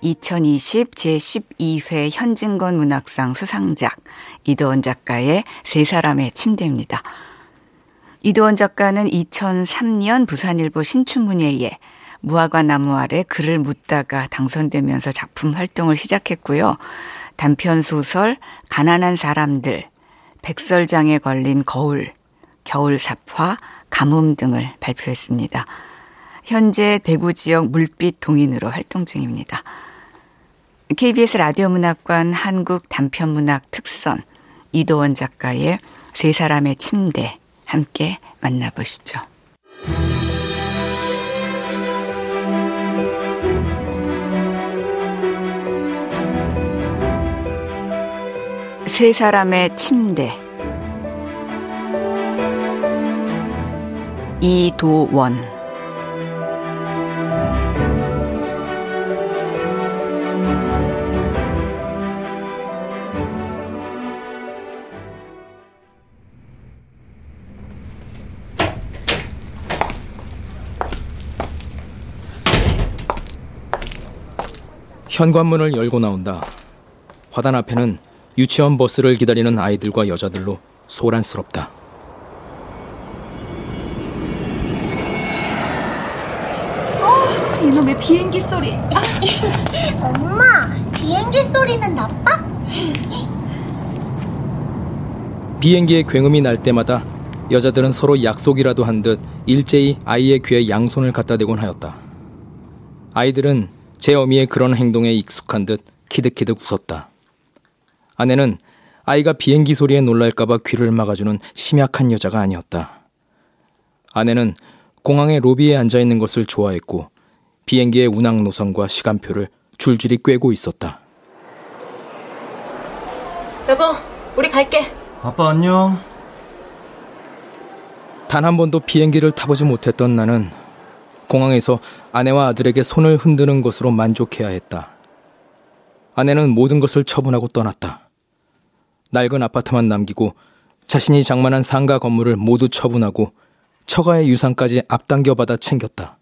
2020 제12회 현진건 문학상 수상작 이도원 작가의 세 사람의 침대입니다. 이도원 작가는 2003년 부산일보 신춘문예에 무화과 나무 아래 글을 묻다가 당선되면서 작품 활동을 시작했고요. 단편 소설 가난한 사람들, 백설장에 걸린 거울, 겨울 삽화, 가뭄 등을 발표했습니다. 현재 대구 지역 물빛 동인으로 활동 중입니다. KBS 라디오 문학관 한국 단편문학 특선 이도원 작가의 세 사람의 침대 함께 만나보시죠. 세 사람의 침대 이도원 현관문을 열고 나온다. 화단 앞에는 유치원 버스를 기다리는 아이들과 여자들로 소란스럽다. 어, 이놈의 비행기 소리. 엄마, 비행기 소리는 나빠? 비행기의 굉음이 날 때마다 여자들은 서로 약속이라도 한 듯 일제히 아이의 귀에 양손을 갖다 대곤 하였다. 아이들은 제 어미의 그런 행동에 익숙한 듯 키득키득 웃었다. 아내는 아이가 비행기 소리에 놀랄까봐 귀를 막아주는 심약한 여자가 아니었다. 아내는 공항의 로비에 앉아 있는 것을 좋아했고 비행기의 운항 노선과 시간표를 줄줄이 꿰고 있었다. 여보, 우리 갈게. 아빠 안녕. 단 한 번도 비행기를 타보지 못했던 나는 공항에서 아내와 아들에게 손을 흔드는 것으로 만족해야 했다. 아내는 모든 것을 처분하고 떠났다. 낡은 아파트만 남기고 자신이 장만한 상가 건물을 모두 처분하고 처가의 유산까지 앞당겨 받아 챙겼다.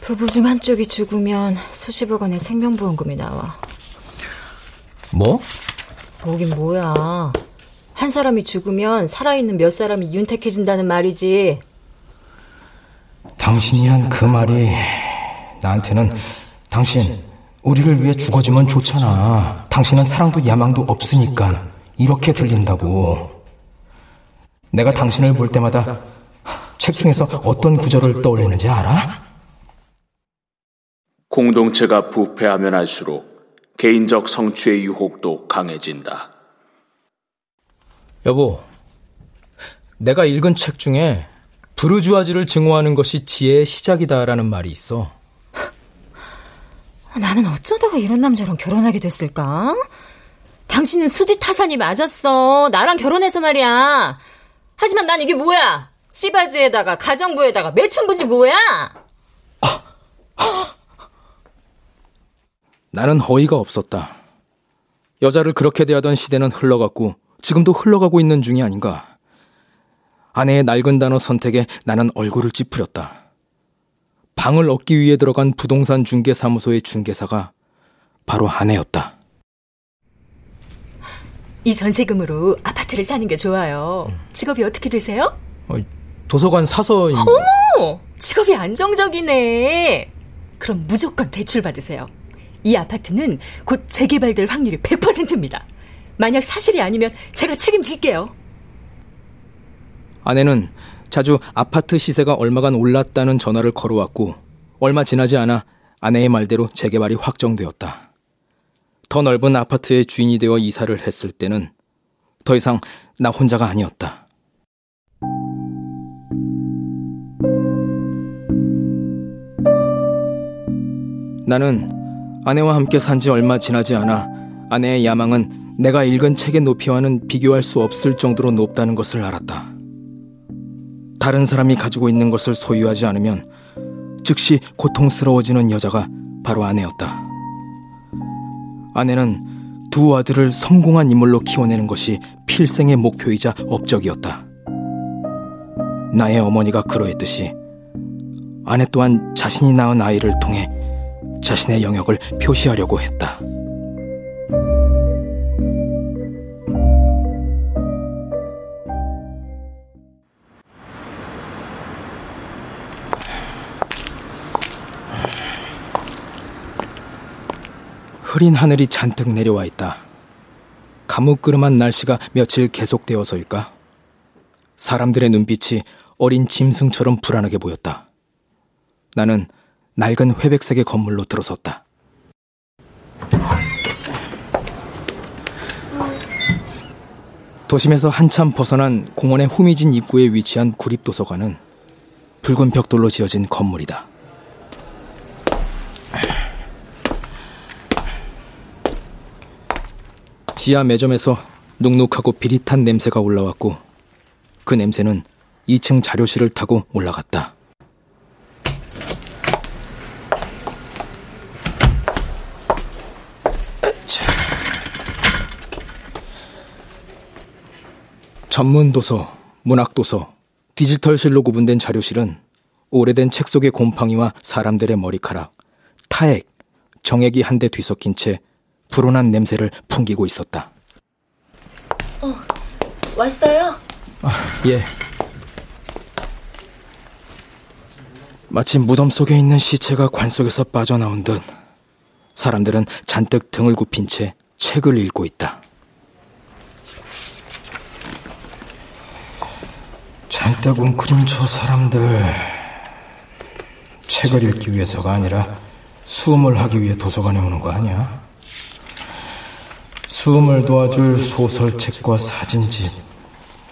부부 중 한쪽이 죽으면 수십억 원의 생명보험금이 나와. 뭐? 뭐긴 뭐야. 한 사람이 죽으면 살아있는 몇 사람이 윤택해진다는 말이지. 당신이 한 그 말이 나한테는 당신 우리를 위해 죽어주면 좋잖아. 당신은 사랑도 야망도 없으니까 이렇게 들린다고. 내가 당신을 볼 때마다 책 중에서 어떤 구절을 떠올리는지 알아? 공동체가 부패하면 할수록 개인적 성취의 유혹도 강해진다. 여보, 내가 읽은 책 중에 부르주아지를 증오하는 것이 지혜의 시작이다라는 말이 있어. 나는 어쩌다가 이런 남자랑 결혼하게 됐을까? 당신은 수지 타산이 맞았어. 나랑 결혼해서 말이야. 하지만 난 이게 뭐야? 씨바지에다가 가정부에다가 매춘부지 뭐야? 나는 허위가 없었다. 여자를 그렇게 대하던 시대는 흘러갔고 지금도 흘러가고 있는 중이 아닌가. 아내의 낡은 단어 선택에 나는 얼굴을 찌푸렸다. 방을 얻기 위해 들어간 부동산 중개사무소의 중개사가 바로 아내였다. 이 전세금으로 아파트를 사는 게 좋아요. 직업이 어떻게 되세요? 어, 도서관 사서 어머! 직업이 안정적이네. 그럼 무조건 대출 받으세요. 이 아파트는 곧 재개발될 확률이 100%입니다. 만약 사실이 아니면 제가 책임질게요. 아내는 자주 아파트 시세가 얼마간 올랐다는 전화를 걸어왔고 얼마 지나지 않아 아내의 말대로 재개발이 확정되었다. 더 넓은 아파트의 주인이 되어 이사를 했을 때는 더 이상 나 혼자가 아니었다. 나는 아내와 함께 산 지 얼마 지나지 않아 아내의 야망은 내가 읽은 책의 높이와는 비교할 수 없을 정도로 높다는 것을 알았다. 다른 사람이 가지고 있는 것을 소유하지 않으면 즉시 고통스러워지는 여자가 바로 아내였다. 아내는 두 아들을 성공한 인물로 키워내는 것이 필생의 목표이자 업적이었다. 나의 어머니가 그러했듯이 아내 또한 자신이 낳은 아이를 통해 자신의 영역을 표시하려고 했다. 흐린 하늘이 잔뜩 내려와 있다. 가무끄름한 날씨가 며칠 계속되어서일까? 사람들의 눈빛이 어린 짐승처럼 불안하게 보였다. 나는 낡은 회백색의 건물로 들어섰다. 도심에서 한참 벗어난 공원의 후미진 입구에 위치한 구립도서관은 붉은 벽돌로 지어진 건물이다. 지하 매점에서 눅눅하고 비릿한 냄새가 올라왔고 그 냄새는 2층 자료실을 타고 올라갔다. 전문 도서, 문학 도서, 디지털실로 구분된 자료실은 오래된 책 속의 곰팡이와 사람들의 머리카락, 타액, 정액이 한데 뒤섞인 채 불온한 냄새를 풍기고 있었다. 어, 왔어요? 아, 예. 마치 무덤 속에 있는 시체가 관 속에서 빠져나온 듯 사람들은 잔뜩 등을 굽힌 채 책을 읽고 있다. 잔뜩 웅크린 저 사람들 책을 읽기 위해서가 아니라 수음을 하기 위해 도서관에 오는 거 아니야? 수음을 도와줄 소설책과 사진집,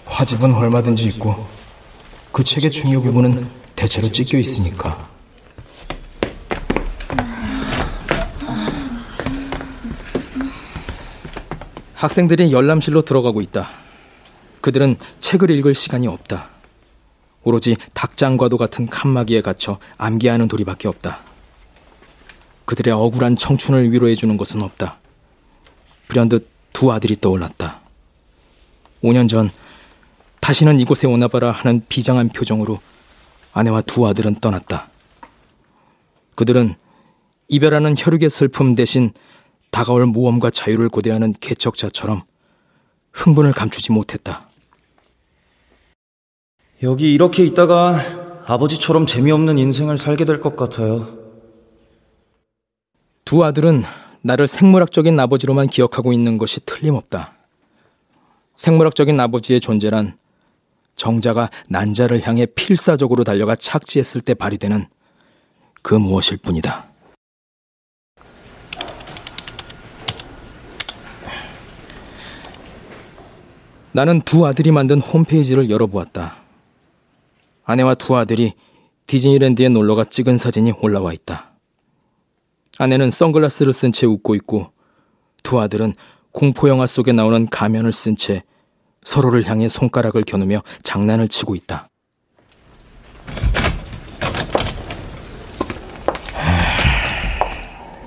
화집은 얼마든지 있고 그 책의 중요 부분은 대체로 찢겨 있으니까. 학생들이 열람실로 들어가고 있다. 그들은 책을 읽을 시간이 없다. 오로지 닭장과도 같은 칸막이에 갇혀 암기하는 도리밖에 없다. 그들의 억울한 청춘을 위로해주는 것은 없다. 불현듯 두 아들이 떠올랐다. 5년 전 다시는 이곳에 오나 봐라 하는 비장한 표정으로 아내와 두 아들은 떠났다. 그들은 이별하는 혈육의 슬픔 대신 다가올 모험과 자유를 고대하는 개척자처럼 흥분을 감추지 못했다. 여기 이렇게 있다가 아버지처럼 재미없는 인생을 살게 될 것 같아요. 두 아들은 나를 생물학적인 아버지로만 기억하고 있는 것이 틀림없다. 생물학적인 아버지의 존재란 정자가 난자를 향해 필사적으로 달려가 착지했을 때 발휘되는 그 무엇일 뿐이다. 나는 두 아들이 만든 홈페이지를 열어보았다. 아내와 두 아들이 디즈니랜드에 놀러가 찍은 사진이 올라와 있다. 아내는 선글라스를 쓴 채 웃고 있고 두 아들은 공포영화 속에 나오는 가면을 쓴 채 서로를 향해 손가락을 겨누며 장난을 치고 있다.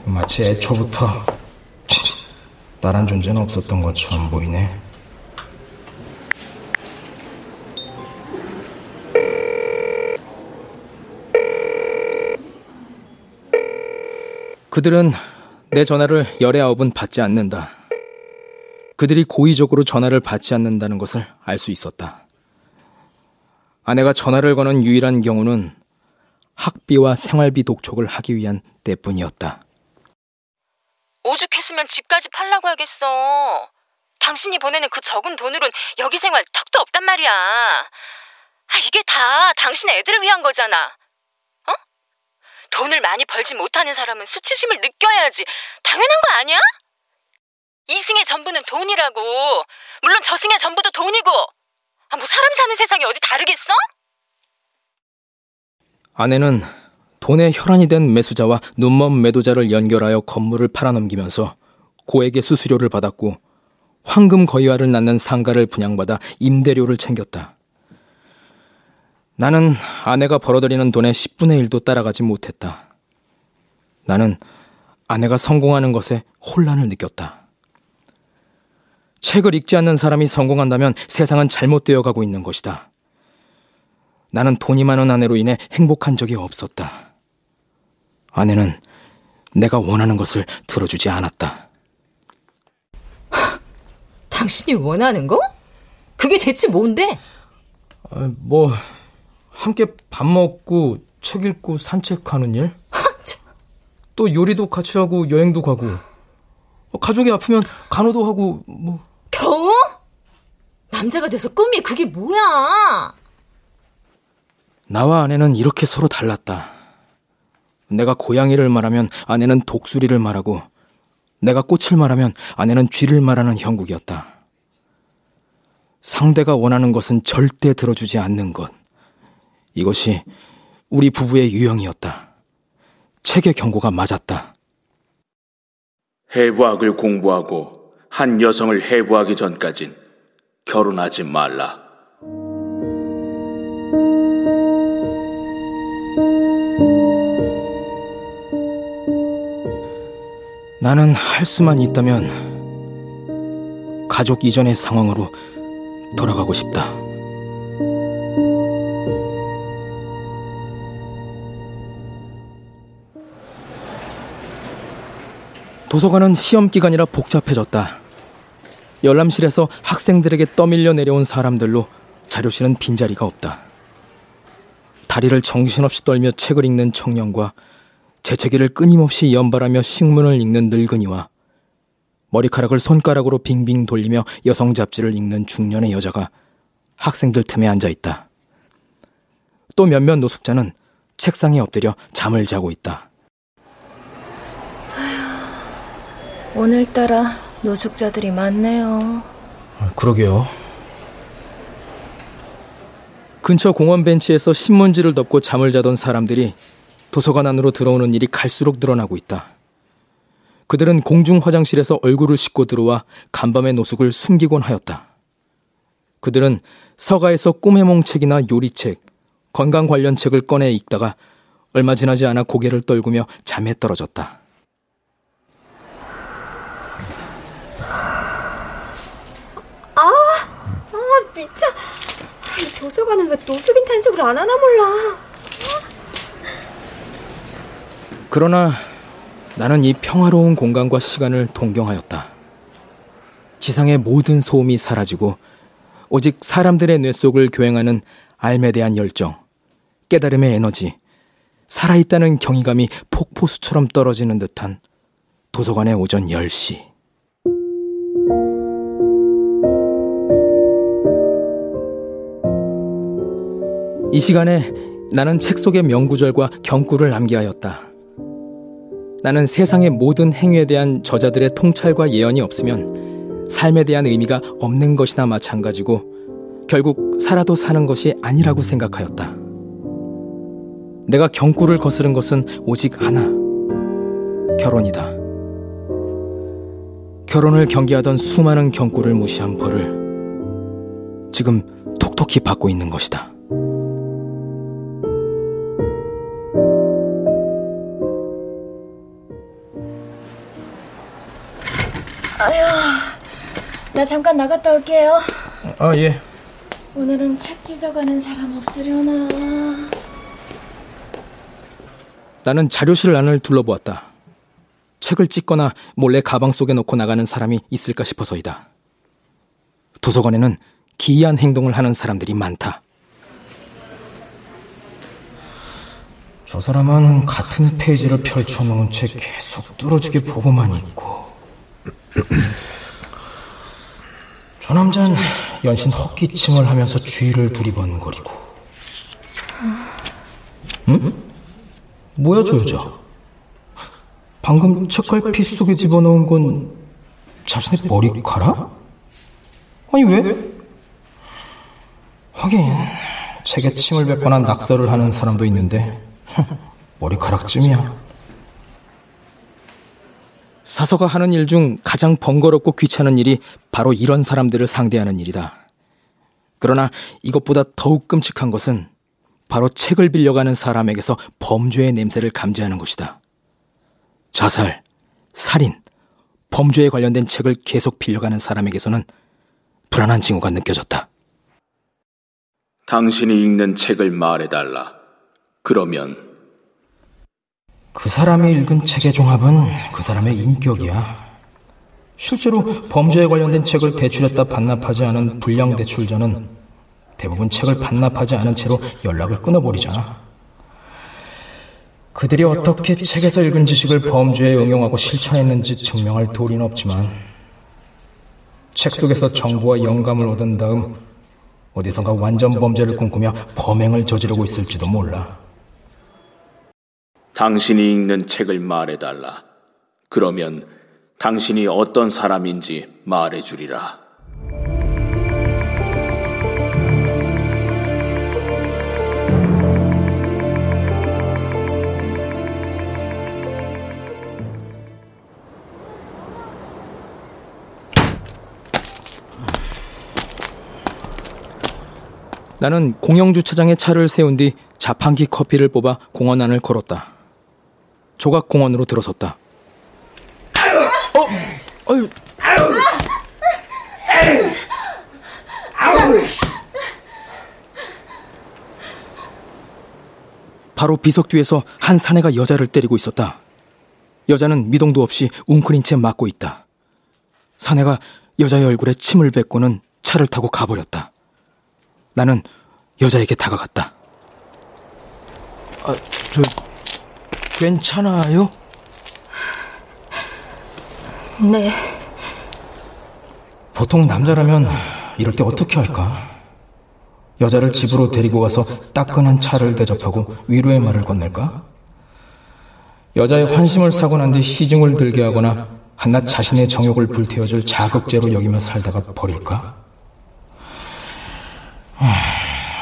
마치 애초부터 나란 존재는 없었던 것처럼 보이네. 그들은 내 전화를 열의 아홉은 받지 않는다. 그들이 고의적으로 전화를 받지 않는다는 것을 알 수 있었다. 아내가 전화를 거는 유일한 경우는 학비와 생활비 독촉을 하기 위한 때뿐이었다. 오죽했으면 집까지 팔라고 하겠어. 당신이 보내는 그 적은 돈으론 여기 생활 턱도 없단 말이야. 아, 이게 다 당신 애들을 위한 거잖아. 돈을 많이 벌지 못하는 사람은 수치심을 느껴야지. 당연한 거 아니야? 이승의 전부는 돈이라고. 물론 저승의 전부도 돈이고. 아, 뭐 사람 사는 세상이 어디 다르겠어? 아내는 돈의 혈안이 된 매수자와 눈먼 매도자를 연결하여 건물을 팔아넘기면서 고액의 수수료를 받았고 황금 거위알을 낳는 상가를 분양받아 임대료를 챙겼다. 나는 아내가 벌어들이는 돈의 10분의 1도 따라가지 못했다. 나는 아내가 성공하는 것에 혼란을 느꼈다. 책을 읽지 않는 사람이 성공한다면 세상은 잘못되어 가고 있는 것이다. 나는 돈이 많은 아내로 인해 행복한 적이 없었다. 아내는 내가 원하는 것을 들어주지 않았다. 당신이 원하는 거? 그게 대체 뭔데? 아, 뭐 함께 밥 먹고 책 읽고 산책하는 일? 또 요리도 같이 하고 여행도 가고 가족이 아프면 간호도 하고 뭐 겨우? 남자가 돼서 꿈이 그게 뭐야? 나와 아내는 이렇게 서로 달랐다. 내가 고양이를 말하면 아내는 독수리를 말하고 내가 꽃을 말하면 아내는 쥐를 말하는 형국이었다. 상대가 원하는 것은 절대 들어주지 않는 것. 이것이 우리 부부의 유형이었다. 책의 경고가 맞았다. 해부학을 공부하고 한 여성을 해부하기 전까진 결혼하지 말라. 나는 할 수만 있다면 가족 이전의 상황으로 돌아가고 싶다. 도서관은 시험 기간이라 복잡해졌다. 열람실에서 학생들에게 떠밀려 내려온 사람들로 자료실은 빈자리가 없다. 다리를 정신없이 떨며 책을 읽는 청년과 재채기를 끊임없이 연발하며 식문을 읽는 늙은이와 머리카락을 손가락으로 빙빙 돌리며 여성 잡지를 읽는 중년의 여자가 학생들 틈에 앉아 있다. 또 몇몇 노숙자는 책상에 엎드려 잠을 자고 있다. 오늘따라 노숙자들이 많네요. 그러게요. 근처 공원 벤치에서 신문지를 덮고 잠을 자던 사람들이 도서관 안으로 들어오는 일이 갈수록 늘어나고 있다. 그들은 공중 화장실에서 얼굴을 씻고 들어와 간밤의 노숙을 숨기곤 하였다. 그들은 서가에서 꿈의 몽책이나 요리책, 건강 관련 책을 꺼내 읽다가 얼마 지나지 않아 고개를 떨구며 잠에 떨어졌다. 아, 아 미쳐. 도서관은 왜 노숙인 단속을 안 하나 몰라. 그러나 나는 이 평화로운 공간과 시간을 동경하였다. 지상의 모든 소음이 사라지고 오직 사람들의 뇌 속을 교행하는 삶에 대한 열정, 깨달음의 에너지, 살아있다는 경이감이 폭포수처럼 떨어지는 듯한 도서관의 오전 10시. 이 시간에 나는 책 속의 명구절과 경구를 남기하였다. 나는 세상의 모든 행위에 대한 저자들의 통찰과 예언이 없으면 삶에 대한 의미가 없는 것이나 마찬가지고 결국 살아도 사는 것이 아니라고 생각하였다. 내가 경구를 거스른 것은 오직 하나. 결혼이다. 결혼을 경계하던 수많은 경구를 무시한 벌을 지금 톡톡히 받고 있는 것이다. 나 잠깐 나갔다 올게요. 아, 예. 오늘은 책 찢어가는 사람 없으려나. 나는 자료실 안을 둘러보았다. 책을 찢거나 몰래 가방 속에 넣고 나가는 사람이 있을까 싶어서이다. 도서관에는 기이한 행동을 하는 사람들이 많다. 저 사람은 같은 페이지를 펼쳐놓은 책 계속 뚫어지게 보고만 있고 저 남자는 연신 헛기침을 하면서 주위를 두리번거리고 응? 뭐야 저 여자 방금 책갈피 속에 집어넣은 건 자신의 머리카락? 아니 왜? 하긴 책에 침을 뱉거나 낙서를 하는 사람도 있는데 머리카락쯤이야 사서가 하는 일 중 가장 번거롭고 귀찮은 일이 바로 이런 사람들을 상대하는 일이다. 그러나 이것보다 더욱 끔찍한 것은 바로 책을 빌려가는 사람에게서 범죄의 냄새를 감지하는 것이다. 자살, 살인, 범죄에 관련된 책을 계속 빌려가는 사람에게서는 불안한 징후가 느껴졌다. 당신이 읽는 책을 말해달라. 그러면 그 사람이 읽은 책의 종합은 그 사람의 인격이야. 실제로 범죄에 관련된 책을 대출했다 반납하지 않은 불량 대출자는 대부분 책을 반납하지 않은 채로 연락을 끊어버리잖아. 그들이 어떻게 책에서 읽은 지식을 범죄에 응용하고 실천했는지 증명할 도리는 없지만 책 속에서 정보와 영감을 얻은 다음 어디선가 완전 범죄를 꿈꾸며 범행을 저지르고 있을지도 몰라. 당신이 읽는 책을 말해달라. 그러면 당신이 어떤 사람인지 말해주리라. 나는 공영주차장에 차를 세운 뒤 자판기 커피를 뽑아 공원 안을 걸었다. 조각 공원으로 들어섰다. 어, 어유. 바로 비석 뒤에서 한 사내가 여자를 때리고 있었다. 여자는 미동도 없이 웅크린 채 맞고 있다. 사내가 여자의 얼굴에 침을 뱉고는 차를 타고 가버렸다. 나는 여자에게 다가갔다. 아, 저, 괜찮아요? 네. 보통 남자라면 이럴 때 어떻게 할까? 여자를 집으로 데리고 가서 따끈한 차를 대접하고 위로의 말을 건넬까? 여자의 환심을 사고 난 뒤 시중을 들게 하거나 한낱 자신의 정욕을 불태워줄 자극제로 여기며 살다가 버릴까?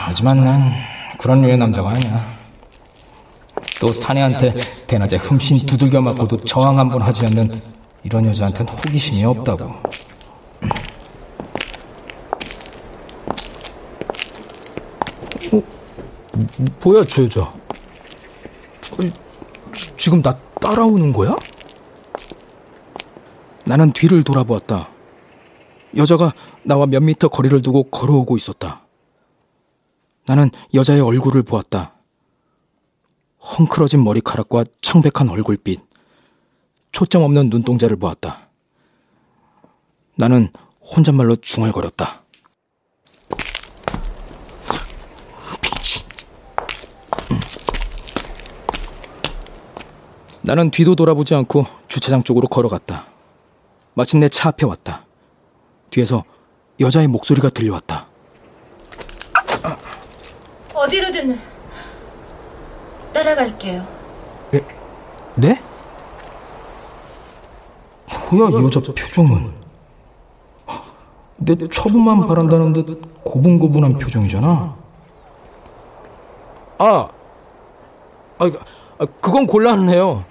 하지만 난 그런 류의 남자가 아니야. 또 사내한테 대낮에 흠씬 두들겨 맞고도 저항 한 번 하지 않는 이런 여자한테는 호기심이 없다고. 어? 뭐야 저 여자? 어, 지금 나 따라오는 거야? 나는 뒤를 돌아보았다. 여자가 나와 몇 미터 거리를 두고 걸어오고 있었다. 나는 여자의 얼굴을 보았다. 헝클어진 머리카락과 청백한 얼굴빛, 초점 없는 눈동자를 보았다. 나는 혼잣말로 중얼거렸다. 미친. 나는 뒤도 돌아보지 않고 주차장 쪽으로 걸어갔다. 마침내 차 앞에 왔다. 뒤에서 여자의 목소리가 들려왔다. 어디로든 따라갈게요. 에, 네? 뭐야 이 여자 표정은? 내 처분만 바란다는 듯 고분고분한 표정이잖아. 아, 아, 그건 곤란해요.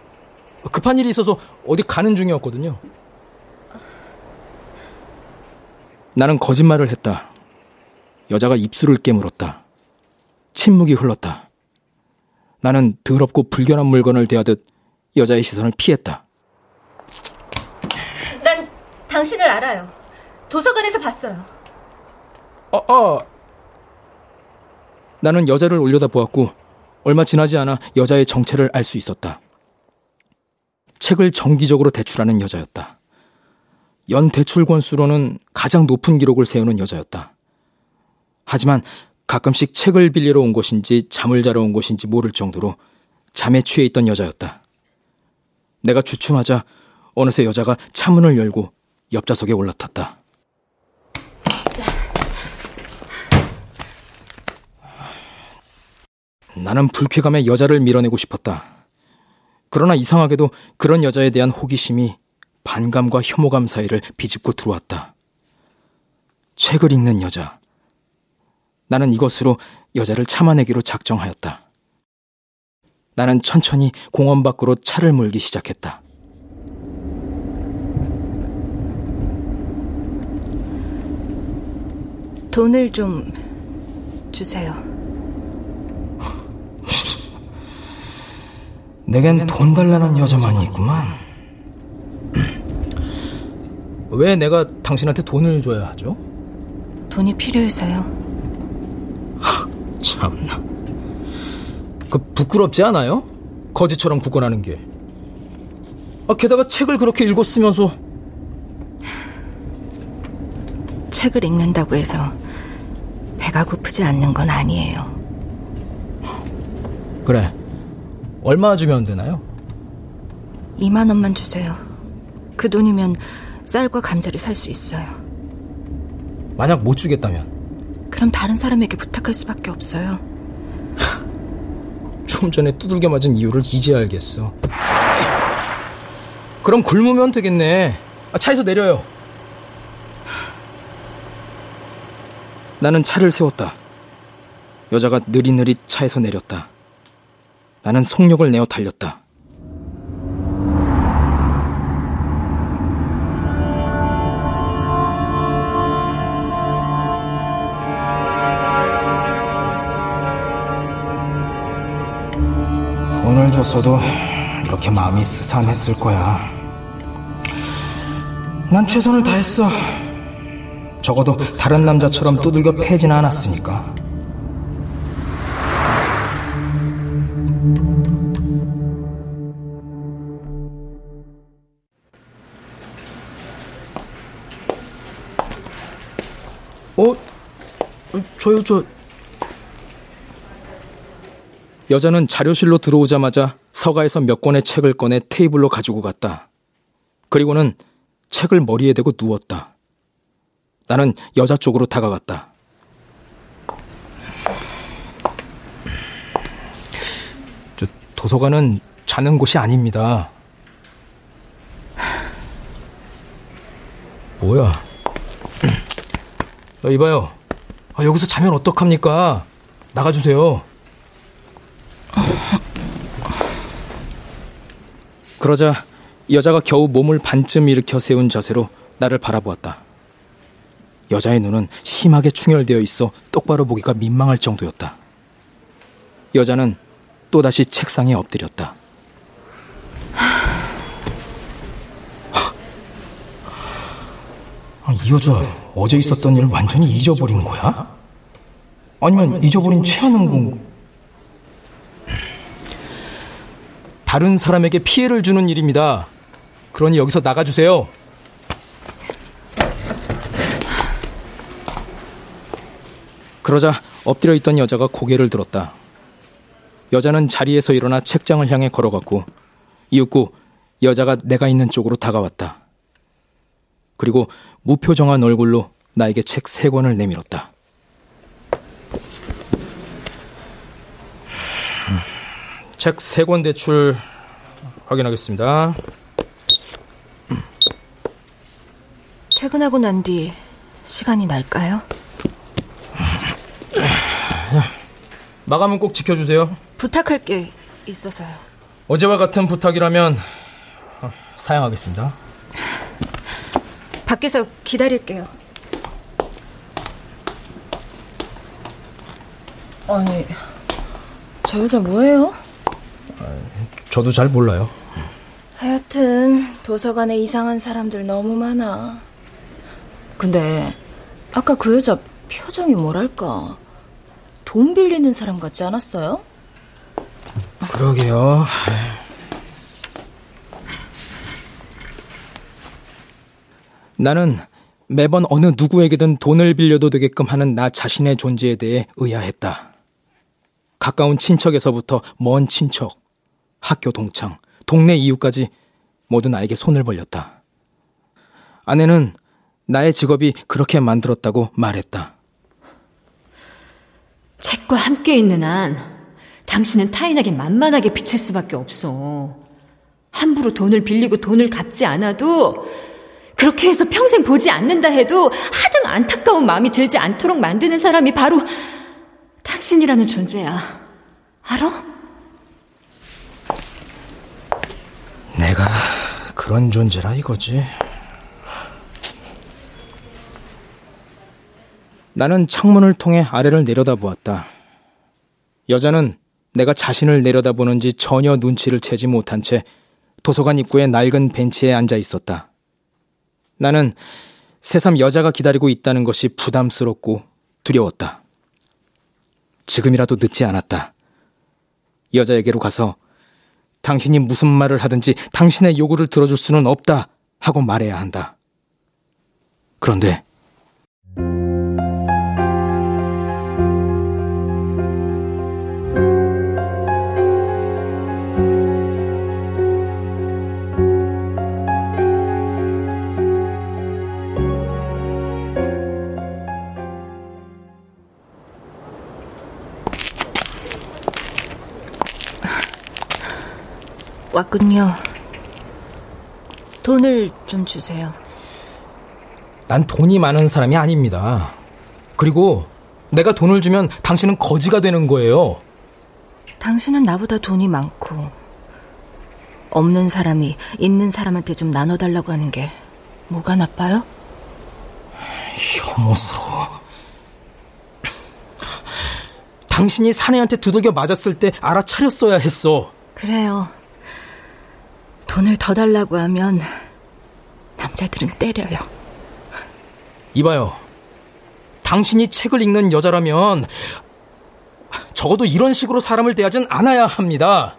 급한 일이 있어서 어디 가는 중이었거든요. 나는 거짓말을 했다. 여자가 입술을 깨물었다. 침묵이 흘렀다. 나는 더럽고 불결한 물건을 대하듯 여자의 시선을 피했다. 난 당신을 알아요. 도서관에서 봤어요. 아, 아. 나는 여자를 올려다 보았고 얼마 지나지 않아 여자의 정체를 알 수 있었다. 책을 정기적으로 대출하는 여자였다. 연 대출 권수로는 가장 높은 기록을 세우는 여자였다. 하지만 가끔씩 책을 빌리러 온 것인지 잠을 자러 온 것인지 모를 정도로 잠에 취해 있던 여자였다. 내가 주춤하자 어느새 여자가 차문을 열고 옆좌석에 올라탔다. 나는 불쾌감에 여자를 밀어내고 싶었다. 그러나 이상하게도 그런 여자에 대한 호기심이 반감과 혐오감 사이를 비집고 들어왔다. 책을 읽는 여자. 나는 이것으로 여자를 참아내기로 작정하였다. 나는 천천히 공원 밖으로 차를 몰기 시작했다. 돈을 좀 주세요. 내겐 돈 달라는 여자만이 있구만. 왜 내가 당신한테 돈을 줘야 하죠? 돈이 필요해서요. 참나. 그 부끄럽지 않아요? 거지처럼 구걸하는 게. 아, 게다가 책을 그렇게 읽었으면서 책을 읽는다고 해서 배가 고프지 않는 건 아니에요. 그래. 얼마 주면 되나요? 2만 원만 주세요. 그 돈이면 쌀과 감자를 살 수 있어요. 만약 못 주겠다면 그럼 다른 사람에게 부탁할 수밖에 없어요. 좀 전에 두들겨 맞은 이유를 이제 알겠어. 그럼 굶으면 되겠네. 아, 차에서 내려요. 나는 차를 세웠다. 여자가 느릿느릿 차에서 내렸다. 나는 속력을 내어 달렸다. 돈을 줬어도 이렇게 마음이 스산했을 거야. 난 최선을 다했어. 적어도 다른 남자처럼 두들겨 패진 않았으니까. 어? 저요, 저. 여자는 자료실로 들어오자마자 서가에서 몇 권의 책을 꺼내 테이블로 가지고 갔다. 그리고는 책을 머리에 대고 누웠다. 나는 여자 쪽으로 다가갔다. 저 도서관은 자는 곳이 아닙니다. 뭐야? 어, 이봐요. 아, 여기서 자면 어떡합니까? 나가주세요. 그러자 여자가 겨우 몸을 반쯤 일으켜 세운 자세로 나를 바라보았다. 여자의 눈은 심하게 충혈되어 있어 똑바로 보기가 민망할 정도였다. 여자는 또다시 책상에 엎드렸다. 아, 이 여자 어제 있었던 일을 완전히 잊어버린 거야? 아니면 잊어버린 체하는 건 다른 사람에게 피해를 주는 일입니다. 그러니 여기서 나가주세요. 그러자 엎드려 있던 여자가 고개를 들었다. 여자는 자리에서 일어나 책장을 향해 걸어갔고 이윽고 여자가 내가 있는 쪽으로 다가왔다. 그리고 무표정한 얼굴로 나에게 책 세 권을 내밀었다. 책 세 권 대출 확인하겠습니다. 퇴근하고 난 뒤 시간이 날까요? 마감은 꼭 지켜주세요. 부탁할 게 있어서요. 어제와 같은 부탁이라면 어, 사양하겠습니다. 밖에서 기다릴게요. 아니, 저 여자 뭐예요? 저도 잘 몰라요. 하여튼 도서관에 이상한 사람들 너무 많아. 근데 아까 그 여자 표정이 뭐랄까 돈 빌리는 사람 같지 않았어요? 그러게요. 나는 매번 어느 누구에게든 돈을 빌려도 되게끔 하는 나 자신의 존재에 대해 의아했다. 가까운 친척에서부터 먼 친척, 학교 동창, 동네 이웃까지 모두 나에게 손을 벌렸다. 아내는 나의 직업이 그렇게 만들었다고 말했다. 책과 함께 있는 한 당신은 타인에게 만만하게 비칠 수밖에 없어. 함부로 돈을 빌리고 돈을 갚지 않아도 그렇게 해서 평생 보지 않는다 해도 하등 안타까운 마음이 들지 않도록 만드는 사람이 바로 당신이라는 존재야. 알아? 내가 그런 존재라 이거지. 나는 창문을 통해 아래를 내려다보았다. 여자는 내가 자신을 내려다보는지 전혀 눈치를 채지 못한 채 도서관 입구의 낡은 벤치에 앉아 있었다. 나는 새삼 여자가 기다리고 있다는 것이 부담스럽고 두려웠다. 지금이라도 늦지 않았다. 여자에게로 가서 당신이 무슨 말을 하든지 당신의 요구를 들어줄 수는 없다 하고 말해야 한다. 그런데 왔군요. 돈을 좀 주세요. 난 돈이 많은 사람이 아닙니다. 그리고 내가 돈을 주면 당신은 거지가 되는 거예요. 당신은 나보다 돈이 많고 없는 사람이 있는 사람한테 좀 나눠달라고 하는 게 뭐가 나빠요? 혐오스러워. 당신이 사내한테 두들겨 맞았을 때 알아차렸어야 했어. 그래요. 돈을 더 달라고 하면 남자들은 때려요. 이봐요. 당신이 책을 읽는 여자라면 적어도 이런 식으로 사람을 대하진 않아야 합니다.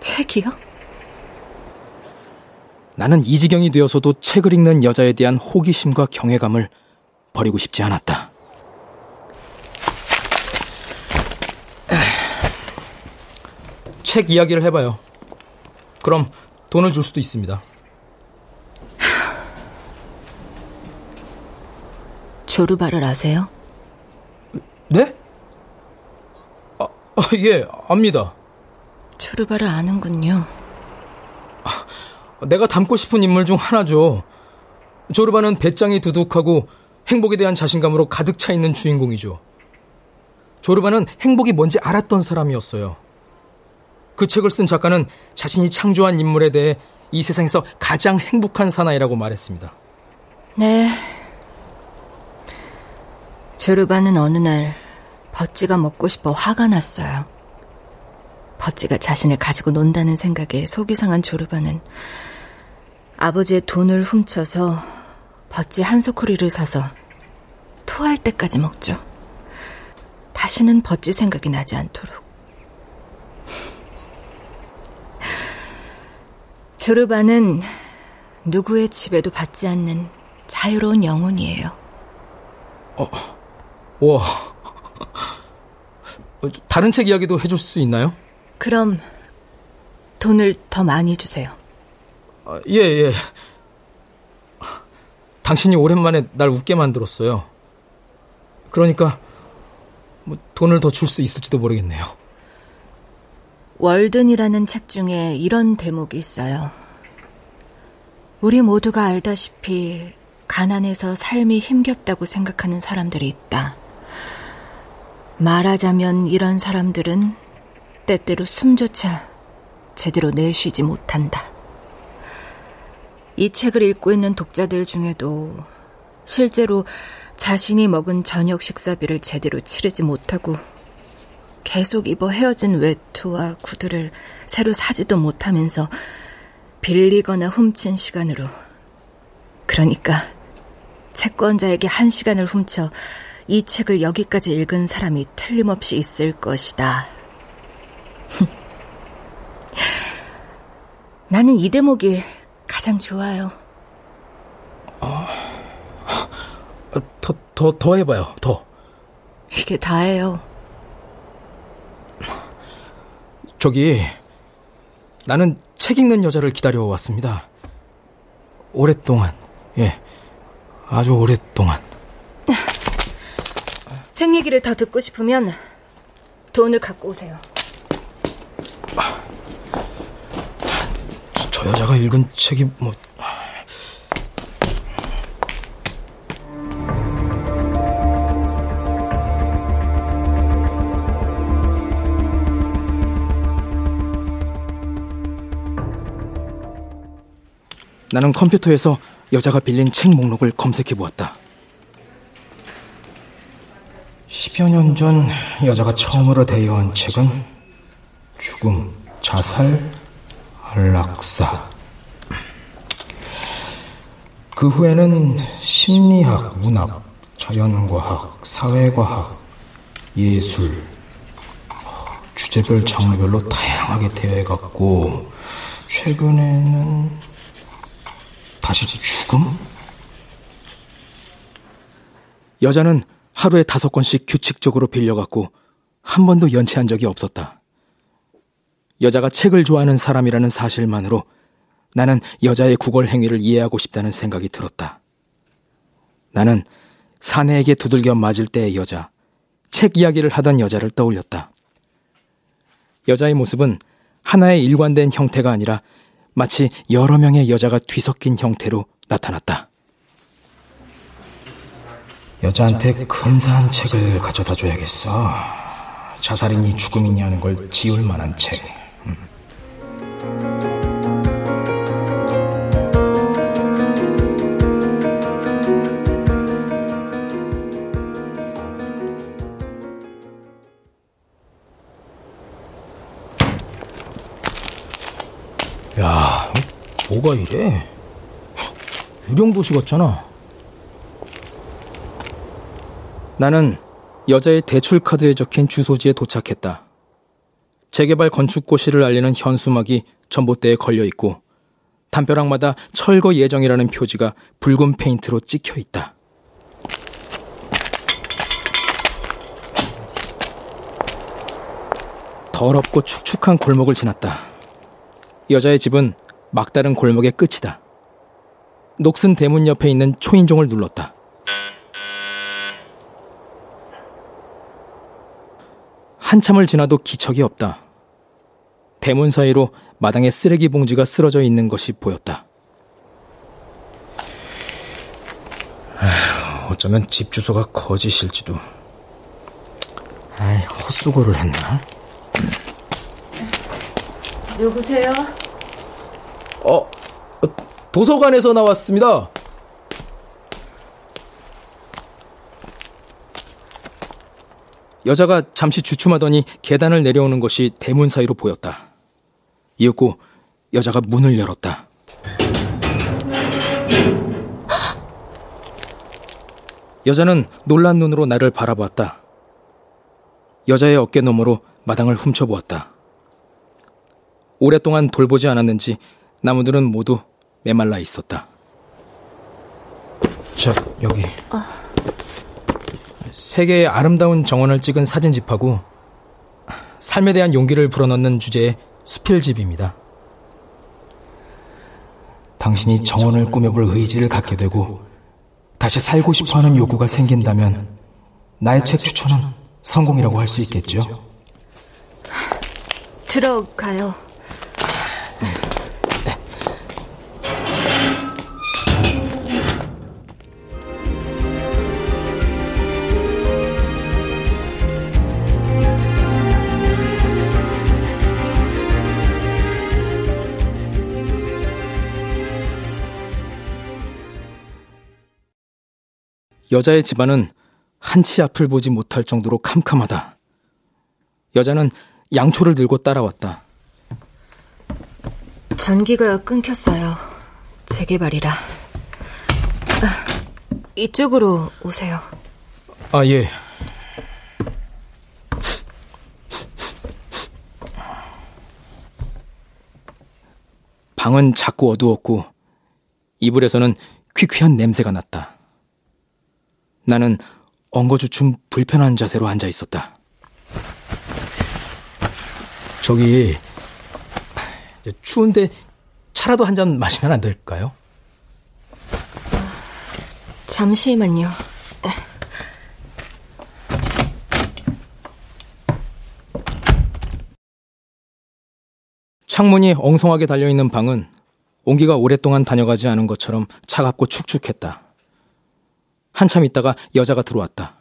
책이요? 나는 이 지경이 되어서도 책을 읽는 여자에 대한 호기심과 경외감을 버리고 싶지 않았다. 책 이야기를 해봐요. 그럼 돈을 줄 수도 있습니다. 조르바를 아세요? 네? 아, 아, 예, 압니다. 조르바를 아는군요. 아, 내가 닮고 싶은 인물 중 하나죠. 조르바는 배짱이 두둑하고 행복에 대한 자신감으로 가득 차 있는 주인공이죠. 조르바는 행복이 뭔지 알았던 사람이었어요. 그 책을 쓴 작가는 자신이 창조한 인물에 대해 이 세상에서 가장 행복한 사나이라고 말했습니다. 네. 조르바는 어느 날 버찌가 먹고 싶어 화가 났어요. 버찌가 자신을 가지고 논다는 생각에 속이 상한 조르바는 아버지의 돈을 훔쳐서 버찌 한 소쿠리를 사서 토할 때까지 먹죠. 다시는 버찌 생각이 나지 않도록. 조르바는 누구의 집에도 받지 않는 자유로운 영혼이에요. 어, 와. 어, 다른 책 이야기도 해줄 수 있나요? 그럼 돈을 더 많이 주세요. 아, 예, 예. 당신이 오랜만에 날 웃게 만들었어요. 그러니까 뭐 돈을 더 줄 수 있을지도 모르겠네요. 월든이라는 책 중에 이런 대목이 있어요. 우리 모두가 알다시피 가난해서 삶이 힘겹다고 생각하는 사람들이 있다. 말하자면 이런 사람들은 때때로 숨조차 제대로 내쉬지 못한다. 이 책을 읽고 있는 독자들 중에도 실제로 자신이 먹은 저녁 식사비를 제대로 치르지 못하고 계속 입어 헤어진 외투와 구두를 새로 사지도 못하면서 빌리거나 훔친 시간으로 그러니까 채권자에게 한 시간을 훔쳐 이 책을 여기까지 읽은 사람이 틀림없이 있을 것이다. 나는 이 대목이 가장 좋아요. 어, 더, 더, 더 해봐요, 더. 이게 다예요. 저기, 나는 책 읽는 여자를 기다려왔습니다. 오랫동안, 예. 아주 오랫동안. 책 얘기를 더 듣고 싶으면 돈을 갖고 오세요. 저, 저 여자가 읽은 책이 뭐 나는 컴퓨터에서 여자가 빌린 책 목록을 검색해 보았다. 10여 년 전 여자가 처음으로 대여한 책은 죽음, 자살, 안락사. 그 후에는 심리학, 문학, 자연과학, 사회과학, 예술, 주제별 장르별로 다양하게 대여해갔고, 최근에는 다시 죽음? 여자는 하루에 다섯 건씩 규칙적으로 빌려갔고 한 번도 연체한 적이 없었다. 여자가 책을 좋아하는 사람이라는 사실만으로 나는 여자의 구걸 행위를 이해하고 싶다는 생각이 들었다. 나는 사내에게 두들겨 맞을 때의 여자, 책 이야기를 하던 여자를 떠올렸다. 여자의 모습은 하나의 일관된 형태가 아니라 마치 여러 명의 여자가 뒤섞인 형태로 나타났다. 여자한테 근사한 책을 가져다 줘야겠어. 자살이니 죽음이니 하는 걸 지울 만한 책. 뭐가 이래? 유령 도시 같잖아. 나는 여자의 대출 카드에 적힌 주소지에 도착했다. 재개발 건축고시를 알리는 현수막이 전봇대에 걸려 있고 담벼락마다 철거 예정이라는 표지가 붉은 페인트로 찍혀 있다. 더럽고 축축한 골목을 지났다. 여자의 집은 막다른 골목의 끝이다. 녹슨 대문 옆에 있는 초인종을 눌렀다. 한참을 지나도 기척이 없다. 대문 사이로 마당에 쓰레기 봉지가 쓰러져 있는 것이 보였다. 어쩌면 집 주소가 거짓일지도. 헛수고를 했나? 누구세요? 어, 도서관에서 나왔습니다. 여자가 잠시 주춤하더니 계단을 내려오는 것이 대문 사이로 보였다. 이었고 여자가 문을 열었다. 여자는 놀란 눈으로 나를 바라보았다. 여자의 어깨 너머로 마당을 훔쳐보았다. 오랫동안 돌보지 않았는지 나무들은 모두 메말라 있었다. 자, 여기. 아. 세계의 아름다운 정원을 찍은 사진집하고 삶에 대한 용기를 불어넣는 주제의 수필집입니다. 당신이 정원을 꾸며볼 의지를 갖게 되고 다시 살고 싶어하는 요구가 생긴다면 나의 책 추천은 성공이라고 할 수 있겠죠. 들어가요. 여자의 집안은 한치 앞을 보지 못할 정도로 캄캄하다. 여자는 양초를 들고 따라왔다. 전기가 끊겼어요. 재개발이라. 아, 이쪽으로 오세요. 아, 예. 방은 자꾸 어두웠고 이불에서는 퀴퀴한 냄새가 났다. 나는 엉거주춤 불편한 자세로 앉아 있었다. 저기 추운데 차라도 한 잔 마시면 안 될까요? 잠시만요. 창문이 엉성하게 달려있는 방은 온기가 오랫동안 다녀가지 않은 것처럼 차갑고 축축했다. 한참 있다가 여자가 들어왔다.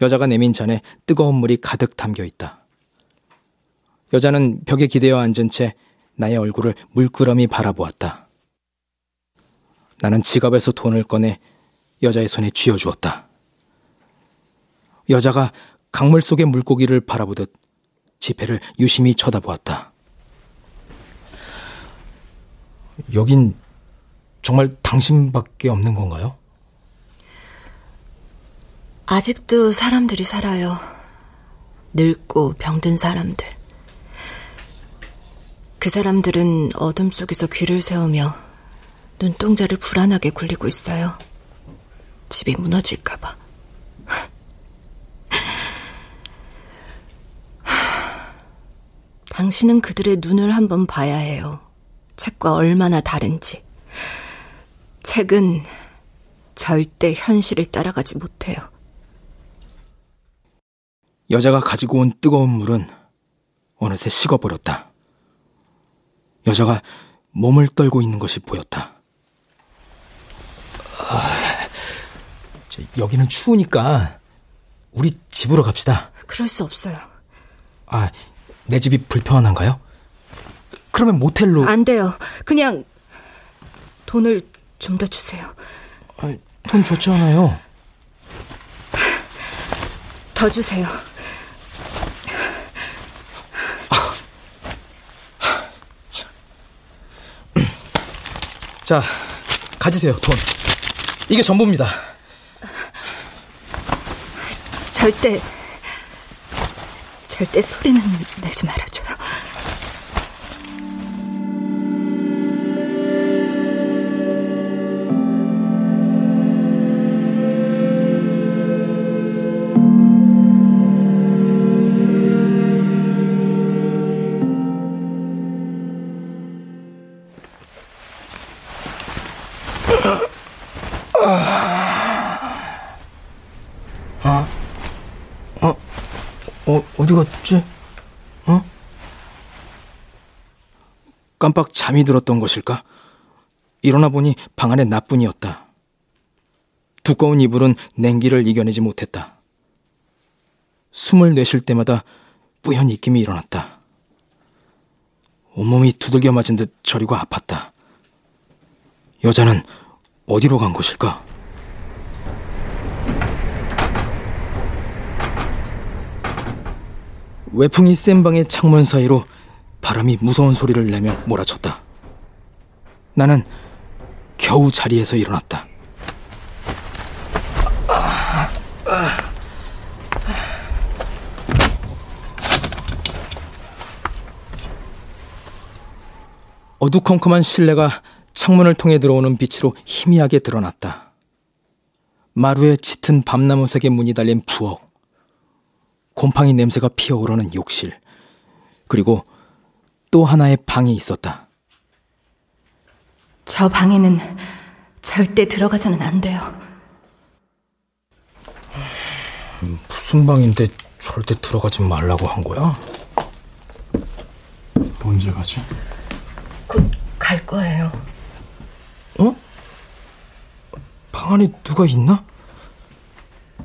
여자가 내민 잔에 뜨거운 물이 가득 담겨 있다. 여자는 벽에 기대어 앉은 채 나의 얼굴을 물끄러미 바라보았다. 나는 지갑에서 돈을 꺼내 여자의 손에 쥐어주었다. 여자가 강물 속의 물고기를 바라보듯 지폐를 유심히 쳐다보았다. 여긴 정말 당신밖에 없는 건가요? 아직도 사람들이 살아요. 늙고 병든 사람들. 그 사람들은 어둠 속에서 귀를 세우며 눈동자를 불안하게 굴리고 있어요. 집이 무너질까봐. 당신은 그들의 눈을 한번 봐야 해요. 책과 얼마나 다른지. 책은 절대 현실을 따라가지 못해요. 여자가 가지고 온 뜨거운 물은 어느새 식어버렸다. 여자가 몸을 떨고 있는 것이 보였다. 아, 여기는 추우니까 우리 집으로 갑시다. 그럴 수 없어요. 아, 내 집이 불편한가요? 그러면 모텔로. 안 돼요. 그냥 돈을 좀 더 주세요. 아, 돈 좋지 않아요. 더 주세요. 자, 가지세요, 돈. 이게 전부입니다. 절대, 절대 소리는 내지 말아줘 요. 어디 갔지? 어? 깜빡 잠이 들었던 것일까? 일어나 보니 방 안에 나뿐이었다. 두꺼운 이불은 냉기를 이겨내지 못했다. 숨을 내쉴 때마다 뿌연 입김이 일어났다. 온몸이 두들겨 맞은 듯 저리고 아팠다. 여자는 어디로 간 것일까? 외풍이 센 방의 창문 사이로 바람이 무서운 소리를 내며 몰아쳤다. 나는 겨우 자리에서 일어났다. 어두컴컴한 실내가 창문을 통해 들어오는 빛으로 희미하게 드러났다. 마루에 짙은 밤나무색의 문이 달린 부엌. 곰팡이 냄새가 피어오르는 욕실. 그리고 또 하나의 방이 있었다. 저 방에는 절대 들어가서는 안 돼요. 무슨 방인데 절대 들어가지 말라고 한 거야? 언제 가지? 곧 갈 거예요. 어? 방 안에 누가 있나?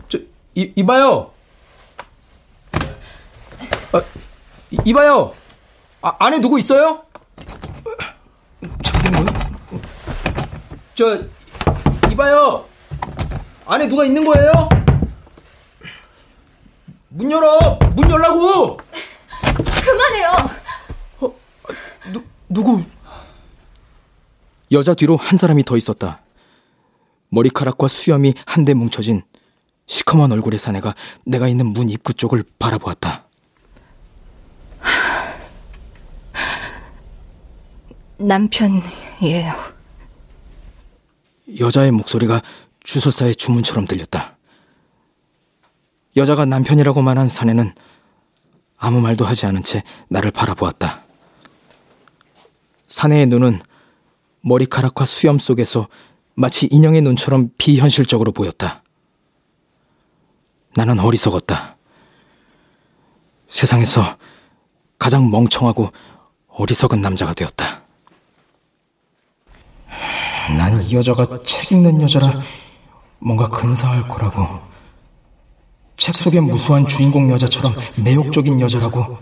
저, 이, 이봐요! 아, 이, 봐요 아, 안에 누구 있어요? 잠깐 뭐야? 저 이봐요. 안에 누가 있는 거예요? 문 열어. 문 열라고. 그만해요. 어, 누 누구? 여자 뒤로 한 사람이 더 있었다. 머리카락과 수염이 한데 뭉쳐진 시커먼 얼굴의 사내가 내가 있는 문 입구 쪽을 바라보았다. 남편이에요. 여자의 목소리가 주술사의 주문처럼 들렸다. 여자가 남편이라고 말한 사내는 아무 말도 하지 않은 채 나를 바라보았다. 사내의 눈은 머리카락과 수염 속에서 마치 인형의 눈처럼 비현실적으로 보였다. 나는 어리석었다. 세상에서 가장 멍청하고 어리석은 남자가 되었다. 난 이 여자가 책 읽는 여자라 뭔가 근사할 거라고. 책 속의 무수한 주인공 여자처럼 매혹적인 여자라고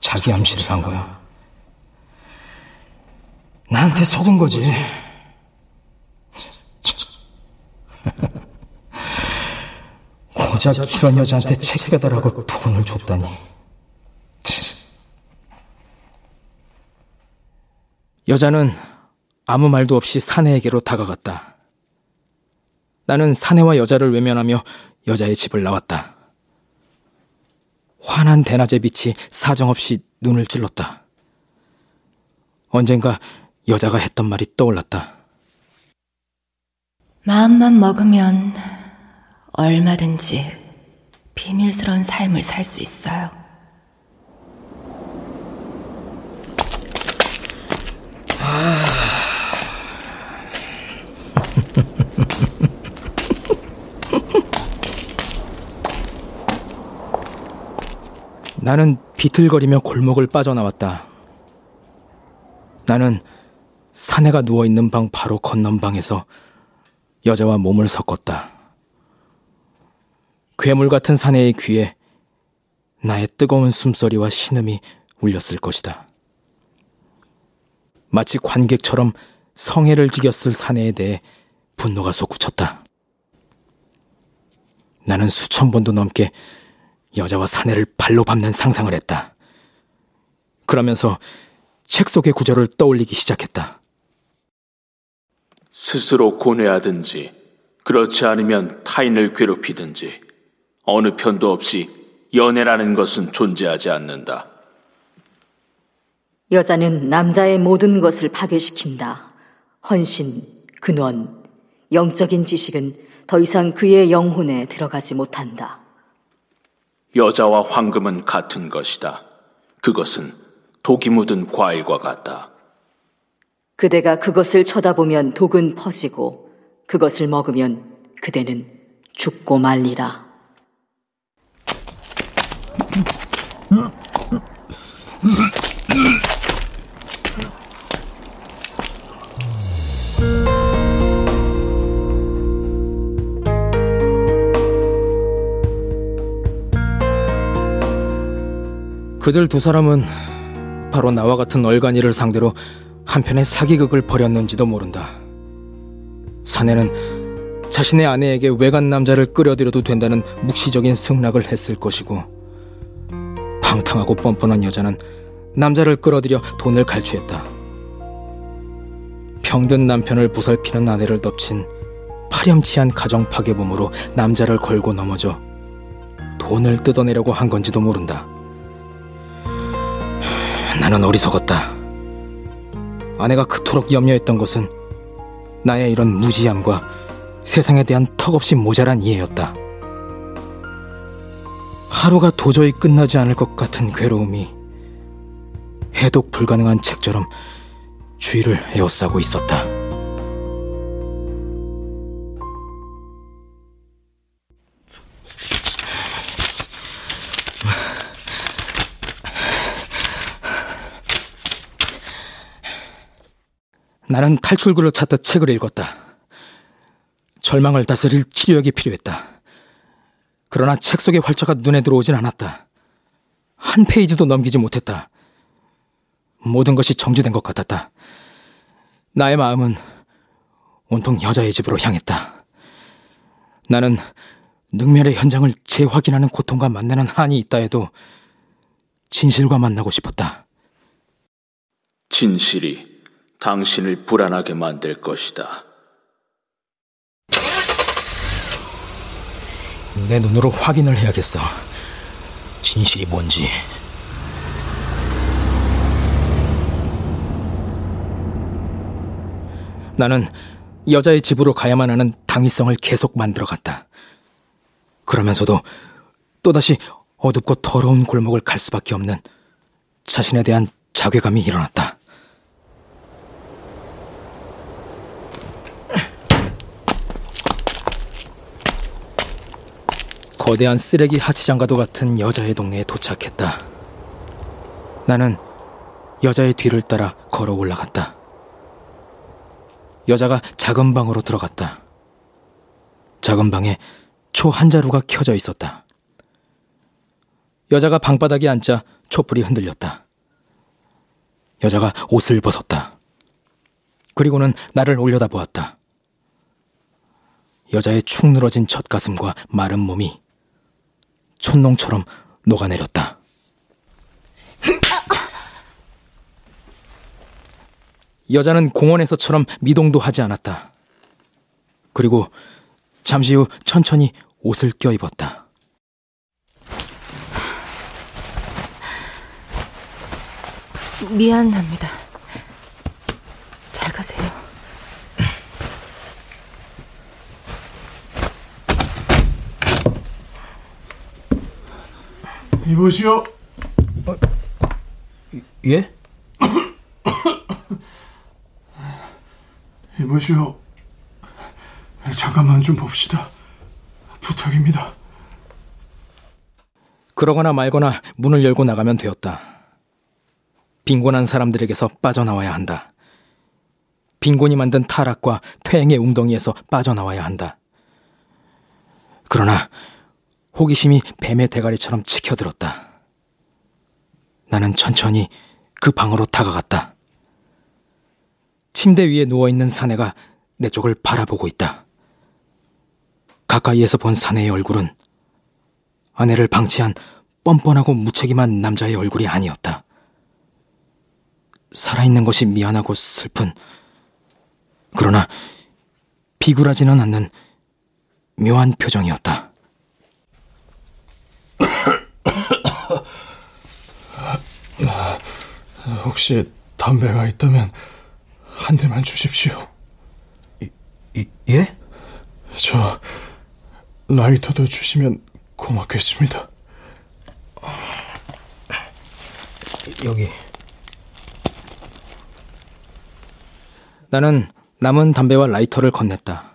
자기 암시를 한 거야. 나한테 속은 거지. 고작 이런 여자한테 책 배달하고 돈을 줬다니. 여자는 아무 말도 없이 사내에게로 다가갔다. 나는 사내와 여자를 외면하며 여자의 집을 나왔다. 환한 대낮의 빛이 사정없이 눈을 찔렀다. 언젠가 여자가 했던 말이 떠올랐다. 마음만 먹으면 얼마든지 비밀스러운 삶을 살 수 있어요. 나는 비틀거리며 골목을 빠져나왔다. 나는 사내가 누워있는 방 바로 건넌 방에서 여자와 몸을 섞었다. 괴물 같은 사내의 귀에 나의 뜨거운 숨소리와 신음이 울렸을 것이다. 마치 관객처럼 성애를 지겼을 사내에 대해 분노가 솟구쳤다. 나는 수천 번도 넘게 여자와 사내를 발로 밟는 상상을 했다. 그러면서 책 속의 구절을 떠올리기 시작했다. 스스로 고뇌하든지 그렇지 않으면 타인을 괴롭히든지 어느 편도 없이 연애라는 것은 존재하지 않는다. 여자는 남자의 모든 것을 파괴시킨다. 헌신, 근원, 영적인 지식은 더 이상 그의 영혼에 들어가지 못한다. 여자와 황금은 같은 것이다. 그것은 독이 묻은 과일과 같다. 그대가 그것을 쳐다보면 독은 퍼지고 그것을 먹으면 그대는 죽고 말리라. 그들 두 사람은 바로 나와 같은 얼간이를 상대로 한편의 사기극을 벌였는지도 모른다. 사내는 자신의 아내에게 외간 남자를 끌어들여도 된다는 묵시적인 승낙을 했을 것이고 방탕하고 뻔뻔한 여자는 남자를 끌어들여 돈을 갈취했다. 병든 남편을 보살피는 아내를 덮친 파렴치한 가정 파괴범으로 남자를 걸고 넘어져 돈을 뜯어내려고 한 건지도 모른다. 나는 어리석었다. 아내가 그토록 염려했던 것은 나의 이런 무지함과 세상에 대한 턱없이 모자란 이해였다. 하루가 도저히 끝나지 않을 것 같은 괴로움이 해독 불가능한 책처럼 주위를 에워싸고 있었다. 나는 탈출구를 찾듯 책을 읽었다. 절망을 다스릴 치료약이 필요했다. 그러나 책 속의 활자가 눈에 들어오진 않았다. 한 페이지도 넘기지 못했다. 모든 것이 정지된 것 같았다. 나의 마음은 온통 여자의 집으로 향했다. 나는 능멸의 현장을 재확인하는 고통과 만나는 한이 있다 해도 진실과 만나고 싶었다. 진실이 당신을 불안하게 만들 것이다. 내 눈으로 확인을 해야겠어. 진실이 뭔지. 나는 여자의 집으로 가야만 하는 당위성을 계속 만들어갔다. 그러면서도 또다시 어둡고 더러운 골목을 갈 수밖에 없는 자신에 대한 자괴감이 일어났다. 거대한 쓰레기 하치장과도 같은 여자의 동네에 도착했다. 나는 여자의 뒤를 따라 걸어 올라갔다. 여자가 작은 방으로 들어갔다. 작은 방에 초 한 자루가 켜져 있었다. 여자가 방바닥에 앉자 촛불이 흔들렸다. 여자가 옷을 벗었다. 그리고는 나를 올려다보았다. 여자의 축 늘어진 젖가슴과 마른 몸이 촌농처럼 녹아내렸다. 여자는 공원에서처럼 미동도 하지 않았다. 그리고 잠시 후 천천히 옷을 껴입었다. 미안합니다. 잘 가세요. 이보시오. 어, 예? 이보시오. 잠깐만 좀 봅시다. 부탁입니다. 그러거나 말거나 문을 열고 나가면 되었다. 빈곤한 사람들에게서 빠져나와야 한다. 빈곤이 만든 타락과 퇴행의 웅덩이에서 빠져나와야 한다. 그러나 호기심이 뱀의 대가리처럼 치켜들었다. 나는 천천히 그 방으로 다가갔다. 침대 위에 누워있는 사내가 내 쪽을 바라보고 있다. 가까이에서 본 사내의 얼굴은 아내를 방치한 뻔뻔하고 무책임한 남자의 얼굴이 아니었다. 살아있는 것이 미안하고 슬픈, 그러나 비굴하지는 않는 묘한 표정이었다. 혹시 담배가 있다면 한 대만 주십시오. 이, 예? 저 라이터도 주시면 고맙겠습니다. 여기. 나는 남은 담배와 라이터를 건넸다.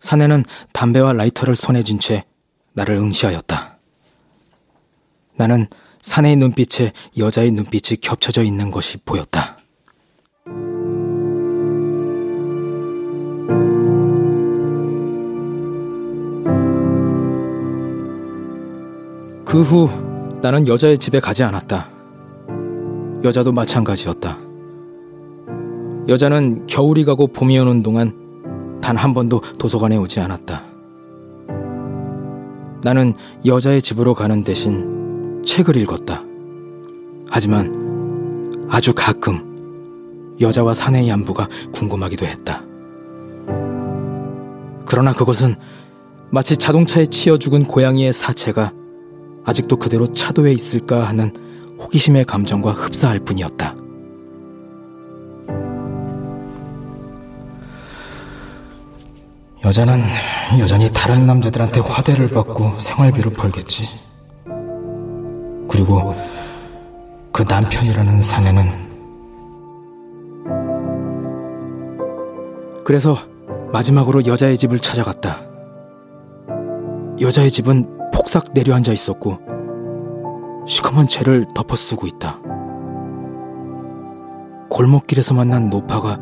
사내는 담배와 라이터를 손에 쥔 채 나를 응시하였다. 나는 사내의 눈빛에 여자의 눈빛이 겹쳐져 있는 것이 보였다. 그 후 나는 여자의 집에 가지 않았다. 여자도 마찬가지였다. 여자는 겨울이 가고 봄이 오는 동안 단 한 번도 도서관에 오지 않았다. 나는 여자의 집으로 가는 대신 책을 읽었다. 하지만 아주 가끔 여자와 사내의 안부가 궁금하기도 했다. 그러나 그것은 마치 자동차에 치여 죽은 고양이의 사체가 아직도 그대로 차도에 있을까 하는 호기심의 감정과 흡사할 뿐이었다. 여자는 여전히 다른 남자들한테 화대를 받고 생활비를 벌겠지. 그리고 그 남편이라는 사내는 그래서 마지막으로 여자의 집을 찾아갔다. 여자의 집은 폭삭 내려앉아 있었고 시커먼 죄를 덮어쓰고 있다. 골목길에서 만난 노파가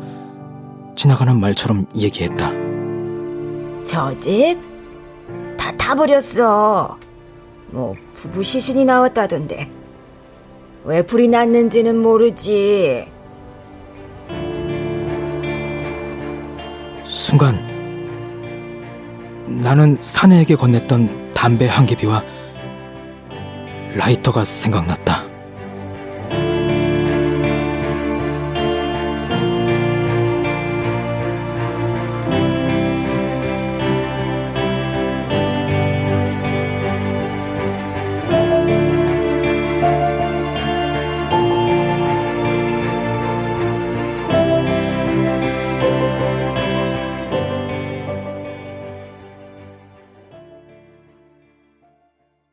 지나가는 말처럼 얘기했다. 저 집? 다 타버렸어. 뭐, 부부 시신이 나왔다던데. 왜 불이 났는지는 모르지. 순간 나는 사내에게 건넸던 담배 한 개비와 라이터가 생각났다.